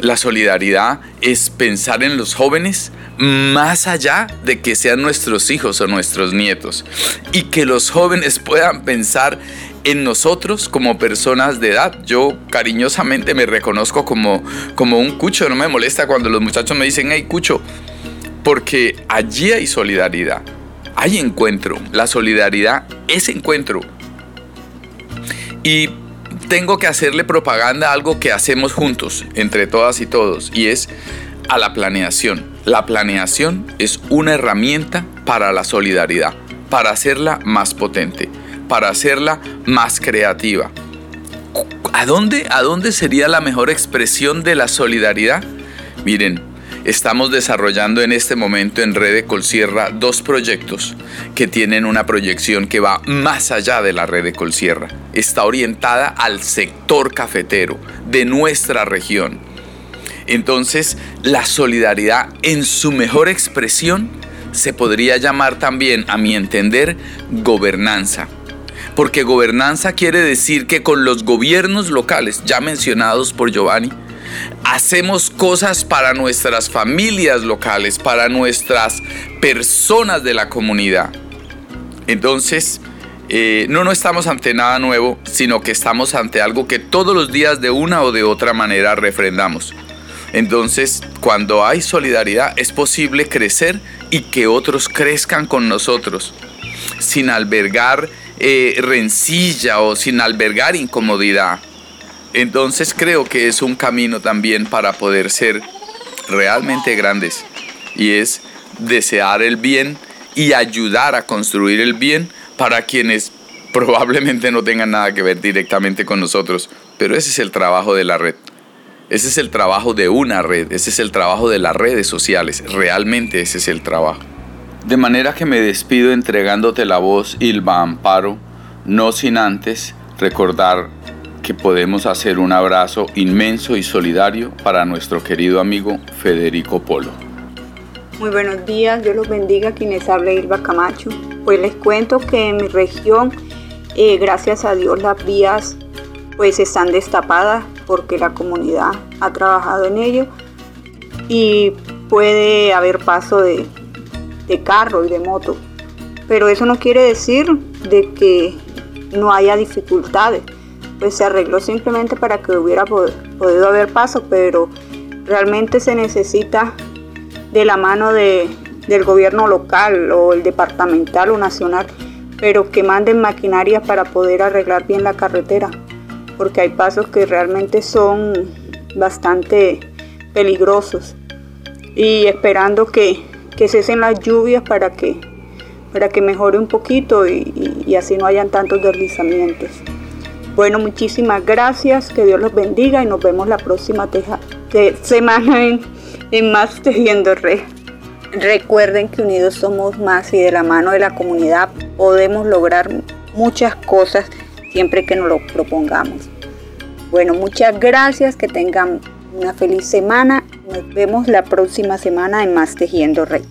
La solidaridad es pensar en los jóvenes más allá de que sean nuestros hijos o nuestros nietos y que los jóvenes puedan pensar en nosotros como personas de edad. Yo cariñosamente me reconozco como, como un cucho, no me molesta cuando los muchachos me dicen, hey cucho, porque allí hay solidaridad, hay encuentro, la solidaridad es encuentro. Y tengo que hacerle propaganda a algo que hacemos juntos, entre todas y todos, y es a la planeación. La planeación es una herramienta para la solidaridad, para hacerla más potente, para hacerla más creativa. ¿A dónde, ¿A dónde sería la mejor expresión de la solidaridad? Miren, estamos desarrollando en este momento en Red Colsierra dos proyectos que tienen una proyección que va más allá de la Red de Colsierra. Está orientada al sector cafetero de nuestra región entonces, la solidaridad en su mejor expresión se podría llamar también, a mi entender, gobernanza. Porque gobernanza quiere decir que con los gobiernos locales, ya mencionados por Giovanni, hacemos cosas para nuestras familias locales, para nuestras personas de la comunidad. Entonces, eh, no, no estamos ante nada nuevo, sino que estamos ante algo que todos los días de una o de otra manera refrendamos. Entonces, cuando hay solidaridad, es posible crecer y que otros crezcan con nosotros, sin albergar eh, rencilla o sin albergar incomodidad. Entonces creo que es un camino también para poder ser realmente grandes y es desear el bien y ayudar a construir el bien para quienes <laughs> probablemente no tengan nada que ver directamente con nosotros. Pero ese es el trabajo de la red. Ese es el trabajo de una red, ese es el trabajo de las redes sociales, realmente ese es el trabajo. De manera que me despido entregándote la voz, Ilva Amparo, no sin antes recordar que podemos hacer un abrazo inmenso y solidario para nuestro querido amigo Federico Polo. Muy buenos días, Dios los bendiga quienes habla Ilva Camacho. Pues les cuento que en mi región, eh, gracias a Dios, las vías pues están destapadas porque la comunidad ha trabajado en ello y puede haber paso de, carro y de moto. Pero eso no quiere decir de que no haya dificultades. Pues se arregló simplemente para que hubiera podido haber paso, pero realmente se necesita de la mano de, del gobierno local o el departamental o nacional, pero que manden maquinaria para poder arreglar bien la carretera porque hay pasos que realmente son bastante peligrosos y esperando que, que cesen las lluvias para que, para que mejore un poquito y, así no hayan tantos deslizamientos. Bueno, muchísimas gracias, que Dios los bendiga y nos vemos la próxima semana en, en Más Tejiendo Red. Recuerden que unidos somos más y de la mano de la comunidad podemos lograr muchas cosas siempre que nos lo propongamos. Bueno, muchas gracias, que tengan una feliz semana. Nos vemos la próxima semana en Más Tejiendo Rey.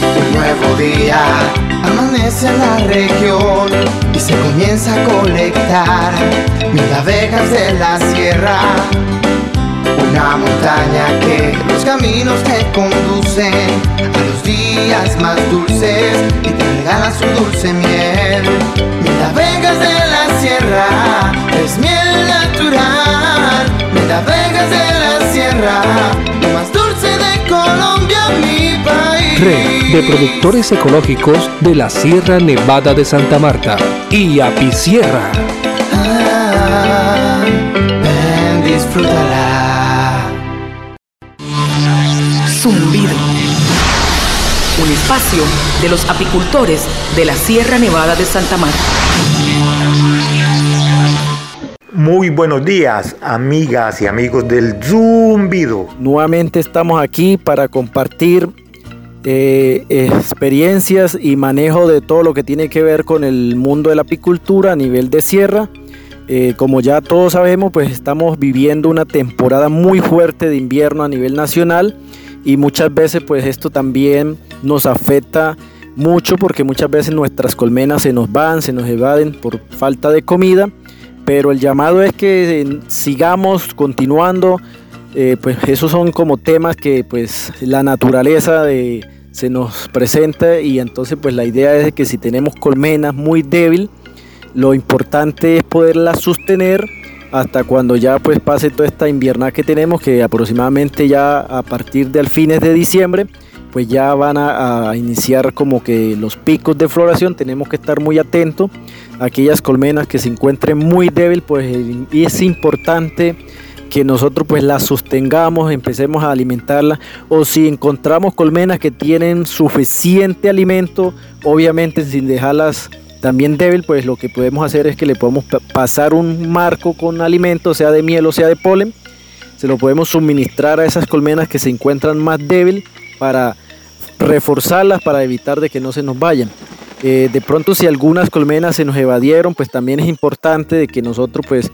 Un nuevo día amanece en la región y se comienza a colectar mil abejas de la sierra. Una montaña que los caminos que conducen a los días más dulces y te regala su dulce miel. Mil abejas de la sierra es miel natural. Mil abejas de la sierra, lo más dulce de Colombia, mi país. Red de productores ecológicos de la Sierra Nevada de Santa Marta y Apicierra. Ah, ven, disfrútala. Zumbido. Un espacio de los apicultores de la Sierra Nevada de Santa Marta. Muy buenos días, amigas y amigos del Zumbido. Nuevamente estamos aquí para compartir eh, experiencias y manejo de todo lo que tiene que ver con el mundo de la apicultura a nivel de sierra. Eh, como ya todos sabemos, pues estamos viviendo una temporada muy fuerte de invierno a nivel nacional y muchas veces pues esto también nos afecta mucho porque muchas veces nuestras colmenas se nos van, se nos evaden por falta de comida pero el llamado es que eh, sigamos continuando, eh, pues esos son como temas que pues la naturaleza se nos presenta y entonces pues la idea es que si tenemos colmenas muy débil, lo importante es poderlas sostener hasta cuando ya pues pase toda esta invierna que tenemos, que aproximadamente ya a partir del fines de diciembre, pues ya van a, iniciar como que los picos de floración, tenemos que estar muy atentos aquellas colmenas que se encuentren muy débil, pues es importante que nosotros pues las sostengamos, empecemos a alimentarlas o si encontramos colmenas que tienen suficiente alimento, obviamente sin dejarlas también débil, pues lo que podemos hacer es que le podemos pasar un marco con alimento, sea de miel o sea de polen, se lo podemos suministrar a esas colmenas que se encuentran más débil para reforzarlas para evitar de que no se nos vayan. Eh, de pronto si algunas colmenas se nos evadieron, pues también es importante de que nosotros pues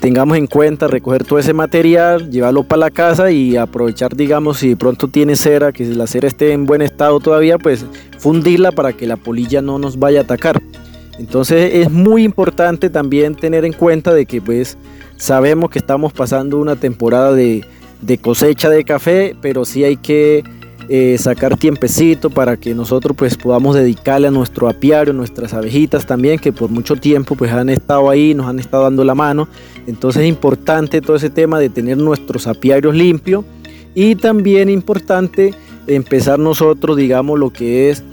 tengamos en cuenta recoger todo ese material, llevarlo para la casa y aprovechar, digamos, si de pronto tiene cera, que la cera esté en buen estado todavía, pues fundirla para que la polilla no nos vaya a atacar. Entonces es muy importante también tener en cuenta de que pues sabemos que estamos pasando una temporada de, de cosecha de café, pero sí hay que eh, sacar tiempecito para que nosotros pues podamos dedicarle a nuestro apiario, nuestras abejitas también, que por mucho tiempo pues han estado ahí, nos han estado dando la mano. Entonces es importante todo ese tema de tener nuestros apiarios limpios y también importante empezar nosotros, digamos, lo que es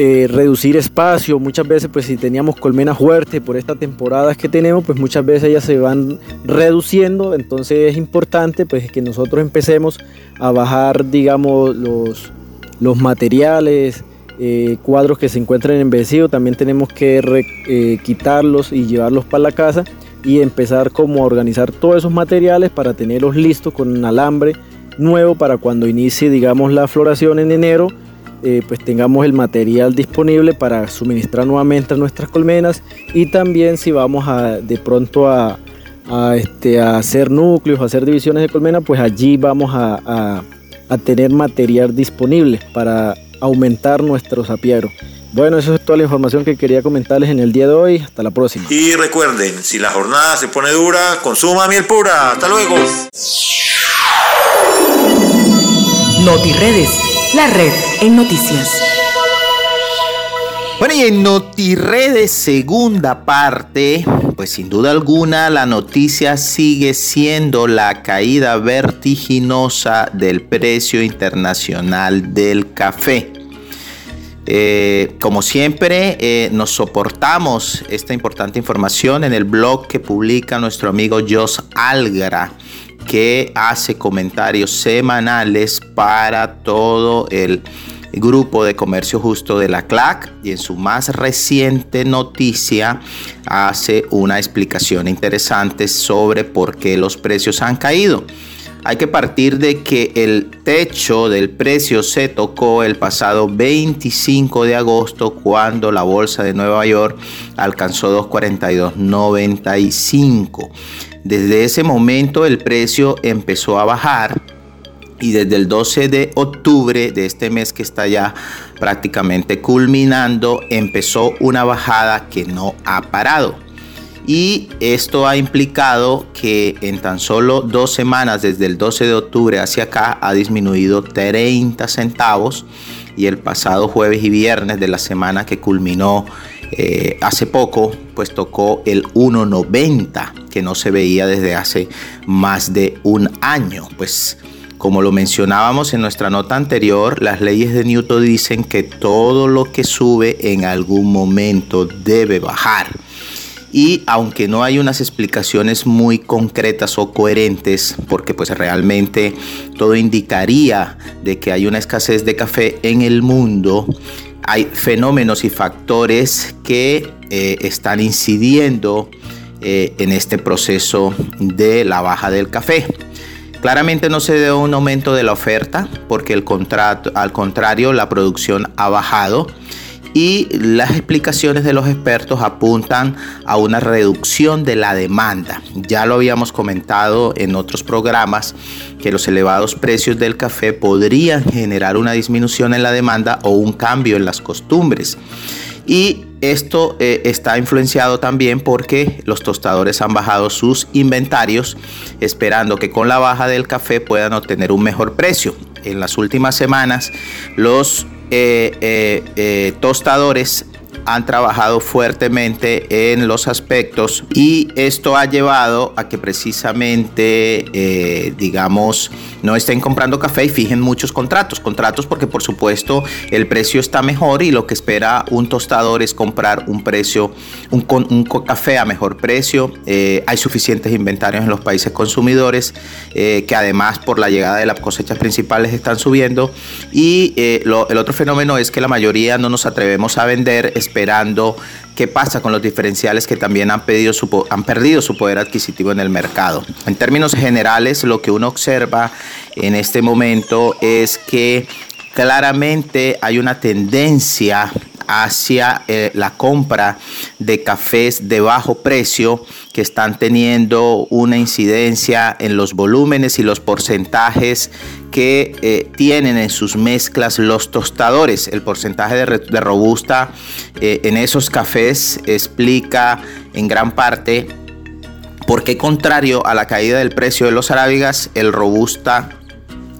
eh, reducir espacio. Muchas veces, pues si teníamos colmenas fuertes por estas temporadas que tenemos, pues muchas veces ellas se van reduciendo. Entonces es importante pues que nosotros empecemos a bajar, digamos, los, los materiales, eh, cuadros que se encuentran envejecidos. También tenemos que eh, quitarlos y llevarlos para la casa y empezar como a organizar todos esos materiales para tenerlos listos con un alambre nuevo para cuando inicie, digamos, la floración en enero eh, pues tengamos el material disponible para suministrar nuevamente a nuestras colmenas y también si vamos a de pronto a, este, a hacer núcleos, a hacer divisiones de colmena, pues allí vamos a, tener material disponible para aumentar nuestros apiaros. Bueno, eso es toda la información que quería comentarles en el día de hoy. Hasta la próxima. Y recuerden, si la jornada se pone dura, consuma miel pura. Hasta luego. Redes la red en noticias. Bueno, y en NotiRedes segunda parte, pues sin duda alguna la noticia sigue siendo la caída vertiginosa del precio internacional del café. Eh, como siempre, eh, nos soportamos esta importante información en el blog que publica nuestro amigo Jos Algra que hace comentarios semanales para todo el grupo de comercio justo de la CLAC y en su más reciente noticia hace una explicación interesante sobre por qué los precios han caído. Hay que partir de que el techo del precio se tocó el pasado 25 de agosto cuando la bolsa de Nueva York alcanzó 242.95. Desde ese momento el precio empezó a bajar y desde el 12 de octubre de este mes que está ya prácticamente culminando empezó una bajada que no ha parado. Y esto ha implicado que en tan solo dos semanas, desde el 12 de octubre hacia acá, ha disminuido 30 centavos. Y el pasado jueves y viernes de la semana que culminó eh, hace poco, pues tocó el 1.90, que no se veía desde hace más de un año. Pues como lo mencionábamos en nuestra nota anterior, las leyes de Newton dicen que todo lo que sube en algún momento debe bajar. Y aunque no hay unas explicaciones muy concretas o coherentes, porque pues realmente todo indicaría de que hay una escasez de café en el mundo, hay fenómenos y factores que eh, están incidiendo eh, en este proceso de la baja del café. Claramente no se dio un aumento de la oferta porque al contrario la producción ha bajado y las explicaciones de los expertos apuntan a una reducción de la demanda. Ya lo habíamos comentado en otros programas que los elevados precios del café podrían generar una disminución en la demanda o un cambio en las costumbres. Y esto eh, está influenciado también porque los tostadores han bajado sus inventarios esperando que con la baja del café puedan obtener un mejor precio. En las últimas semanas los eh, eh, tostadores han trabajado fuertemente en los aspectos y esto ha llevado a que precisamente, eh, digamos, no estén comprando café y fijen muchos contratos. Contratos porque por supuesto el precio está mejor y lo que espera un tostador es comprar un precio, un, un café a mejor precio. Eh, hay suficientes inventarios en los países consumidores eh, que además por la llegada de las cosechas principales están subiendo. Y el otro fenómeno es que la mayoría no nos atrevemos a vender esperando qué pasa con los diferenciales que también han, perdido su poder adquisitivo en el mercado. En términos generales, lo que uno observa en este momento es que claramente hay una tendencia hacia eh, la compra de cafés de bajo precio que están teniendo una incidencia en los volúmenes y los porcentajes que eh, tienen en sus mezclas los tostadores. El porcentaje de, robusta eh, en esos cafés explica en gran parte por qué contrario a la caída del precio de los arábigas, el robusta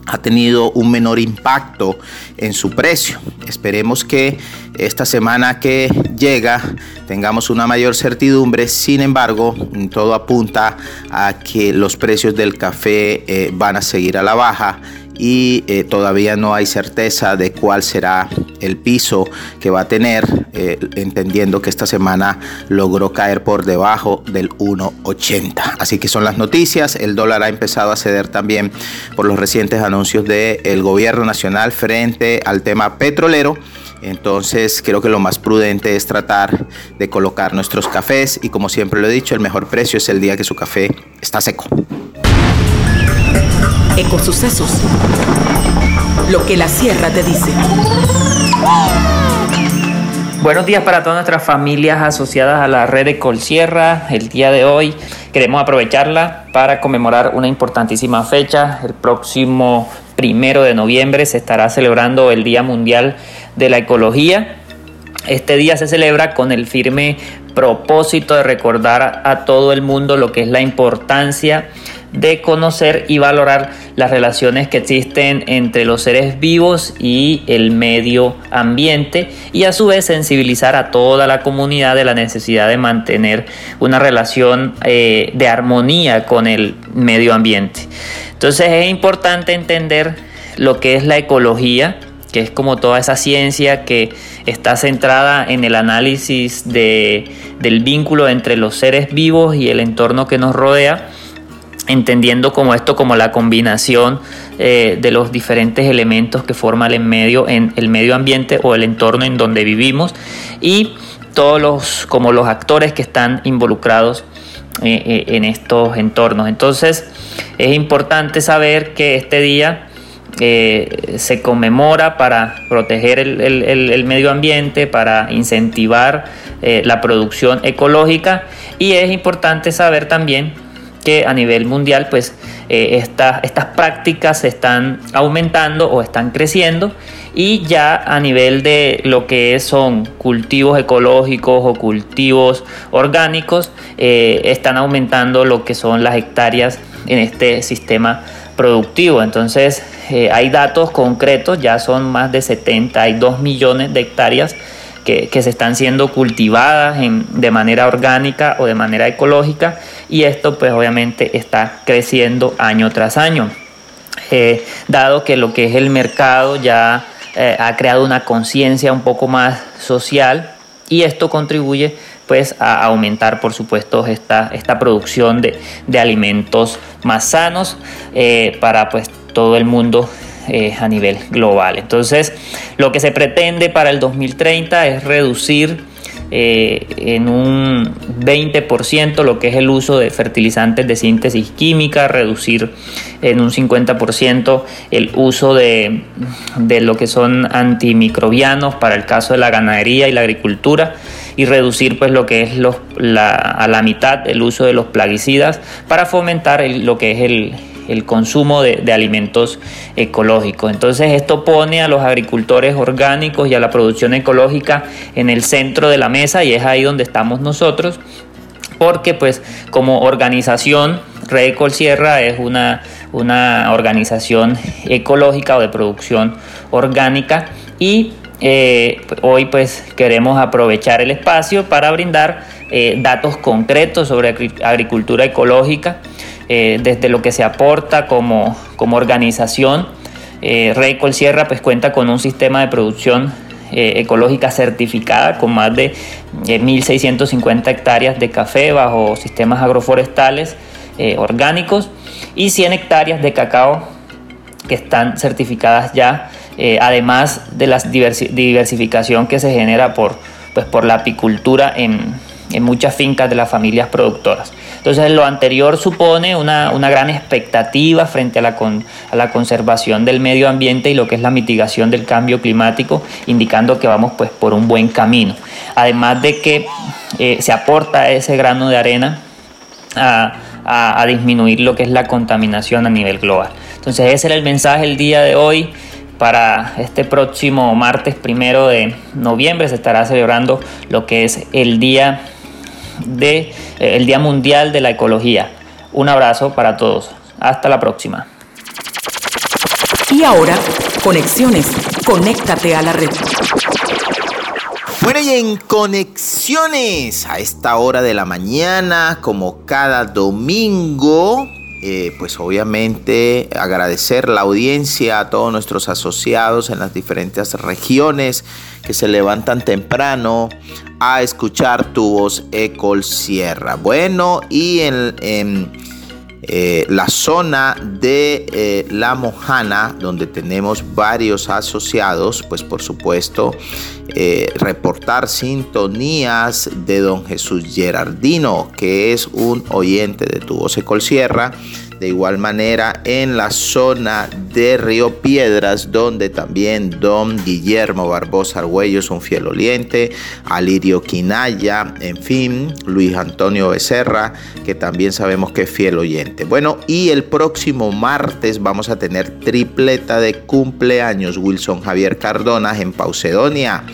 ha tenido un menor impacto en su precio. Esperemos que esta semana que llega tengamos una mayor certidumbre. Sin embargo, todo apunta a que los precios del café eh, van a seguir a la baja y eh, todavía no hay certeza de cuál será el piso que va a tener, eh, entendiendo que esta semana logró caer por debajo del 1.80. Así que son las noticias, el dólar ha empezado a ceder también por los recientes anuncios del gobierno nacional frente al tema petrolero. Entonces creo que lo más prudente es tratar de colocar nuestros cafés y como siempre lo he dicho, el mejor precio es el día que su café está seco. Ecosucesos. Lo que la sierra te dice. Buenos días para todas nuestras familias asociadas a la red de Colsierra. El día de hoy queremos aprovecharla para conmemorar una importantísima fecha. El próximo primero de noviembre se estará celebrando el Día Mundial de la Ecología. Este día se celebra con el firme propósito de recordar a todo el mundo lo que es la importancia de conocer y valorar las relaciones que existen entre los seres vivos y el medio ambiente y a su vez sensibilizar a toda la comunidad de la necesidad de mantener una relación eh, de armonía con el medio ambiente. Entonces es importante entender lo que es la ecología, que es como toda esa ciencia que está centrada en el análisis de, del vínculo entre los seres vivos y el entorno que nos rodea entendiendo como esto como la combinación eh, de los diferentes elementos que forman el medio, en el medio ambiente o el entorno en donde vivimos y todos los como los actores que están involucrados eh, eh, en estos entornos. Entonces es importante saber que este día se conmemora para proteger el, medio ambiente, para incentivar la producción ecológica y es importante saber también que a nivel mundial pues eh, estas prácticas están aumentando o están creciendo y ya a nivel de lo que son cultivos ecológicos o cultivos orgánicos eh, están aumentando lo que son las hectáreas en este sistema productivo. Entonces eh, hay datos concretos, ya son más de 72 millones de hectáreas que, se están siendo cultivadas de manera orgánica o de manera ecológica y esto pues obviamente está creciendo año tras año. Eh, dado que lo que es el mercado ya eh, ha creado una conciencia un poco más social y esto contribuye pues a aumentar por supuesto esta, esta producción de, alimentos más sanos eh, para pues todo el mundo eh, a nivel global. Entonces, lo que se pretende para el 2030 es reducir eh, en un 20% lo que es el uso de fertilizantes de síntesis química, reducir en un 50% el uso de, de lo que son antimicrobianos para el caso de la ganadería y la agricultura y reducir pues lo que es la, a la mitad el uso de los plaguicidas para fomentar lo que es el, el consumo de, alimentos ecológicos. Entonces esto pone a los agricultores orgánicos y a la producción ecológica en el centro de la mesa y es ahí donde estamos nosotros porque pues como organización Red Sierra es una, una organización ecológica o de producción orgánica y eh, hoy pues queremos aprovechar el espacio para brindar eh, datos concretos sobre agricultura ecológica, eh, desde lo que se aporta como, como organización. Eh, Rey Sierra pues cuenta con un sistema de producción ecológica certificada con más de 1.650 hectáreas de café bajo sistemas agroforestales orgánicos y 100 hectáreas de cacao que están certificadas ya eh, además de la diversificación que se genera por, pues, por la apicultura en, muchas fincas de las familias productoras. Entonces lo anterior supone una, una gran expectativa frente a la, a la, conservación del medio ambiente y lo que es la mitigación del cambio climático, indicando que vamos pues, por un buen camino. Además de que eh, se aporta ese grano de arena a, a disminuir lo que es la contaminación a nivel global. Entonces ese era el mensaje el día de hoy para este próximo martes primero de noviembre se estará celebrando lo que es el día de eh, el día mundial de la ecología. Un abrazo para todos. Hasta la próxima. Y ahora, conexiones. Conéctate a la red. Bueno, y en conexiones a esta hora de la mañana, como cada domingo, eh, pues obviamente agradecer la audiencia a todos nuestros asociados en las diferentes regiones que se levantan temprano a escuchar tu voz Ecol Sierra. Bueno, y en, eh, la zona de eh, La Mojana, donde tenemos varios asociados, pues por supuesto, reportar sintonías de don Jesús Gerardino, que es un oyente de tu voz Ecol Sierra de igual manera en la zona de Río Piedras, donde también don Guillermo Barbosa Argüello es un fiel oliente, Alirio Quinaya, en fin, Luis Antonio Becerra, que también sabemos que es fiel oyente. Bueno, y el próximo martes vamos a tener tripleta de cumpleaños Wilson Javier Cardona en Paucedonia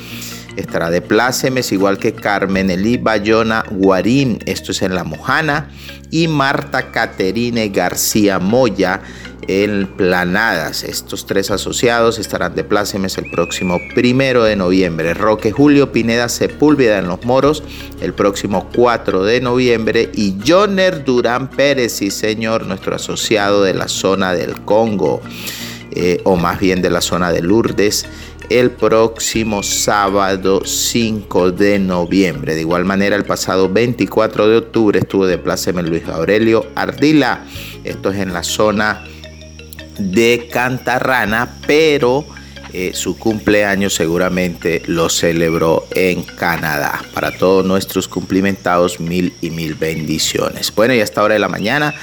estará de plácemes, igual que Carmen Elí Bayona Guarín, esto es en La Mojana, y Marta Caterine García Moya en Planadas. Estos tres asociados estarán de plácemes el próximo primero de noviembre. Roque Julio Pineda Sepúlveda en Los Moros el próximo 4 de noviembre. Y Joner Durán Pérez, sí señor, nuestro asociado de la zona del Congo, eh, o más bien de la zona de Lourdes el próximo sábado 5 de noviembre. De igual manera, el pasado 24 de octubre estuvo de pláceme Luis Aurelio Ardila. Esto es en la zona de Cantarrana, pero eh, su cumpleaños seguramente lo celebró en Canadá. Para todos nuestros cumplimentados, mil y mil bendiciones. Bueno, y a esta hora de la mañana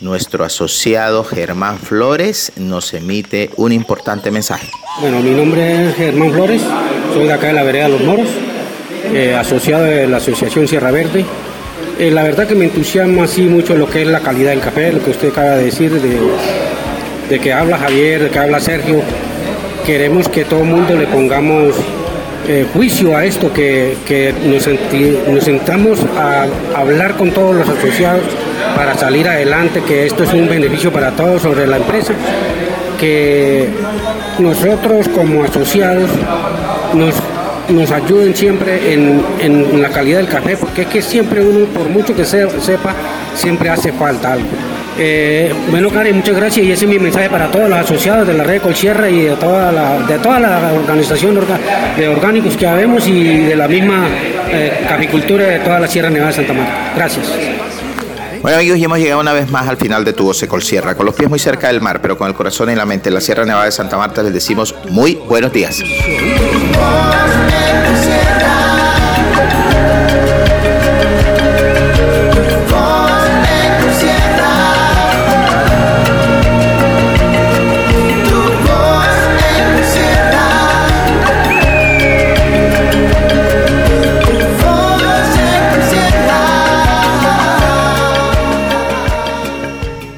nuestro asociado Germán Flores nos emite un importante mensaje. Bueno, mi nombre es Germán Flores, soy de acá de la vereda Los Moros, eh, asociado de la Asociación Sierra Verde. Eh, la verdad que me entusiasma así mucho lo que es la calidad del café, lo que usted acaba de decir, de, que habla Javier, de que habla Sergio. Queremos que todo el mundo le pongamos eh, juicio a esto, que, nos, nos sentamos a hablar con todos los asociados para salir adelante, que esto es un beneficio para todos sobre la empresa, que nosotros como asociados nos, nos ayuden siempre en, la calidad del café, porque es que siempre uno, por mucho que sepa, siempre hace falta algo. Eh, bueno, Karen, muchas gracias y ese es mi mensaje para todos los asociados de la red Colsierra y de toda la, de toda la organización de orgánicos que habemos y de la misma eh, capicultura de toda la Sierra Nevada de Santa Marta. Gracias. Bueno amigos, y hemos llegado una vez más al final de Tu Voz Sierra, con los pies muy cerca del mar, pero con el corazón y la mente en la Sierra Nevada de Santa Marta les decimos muy buenos días.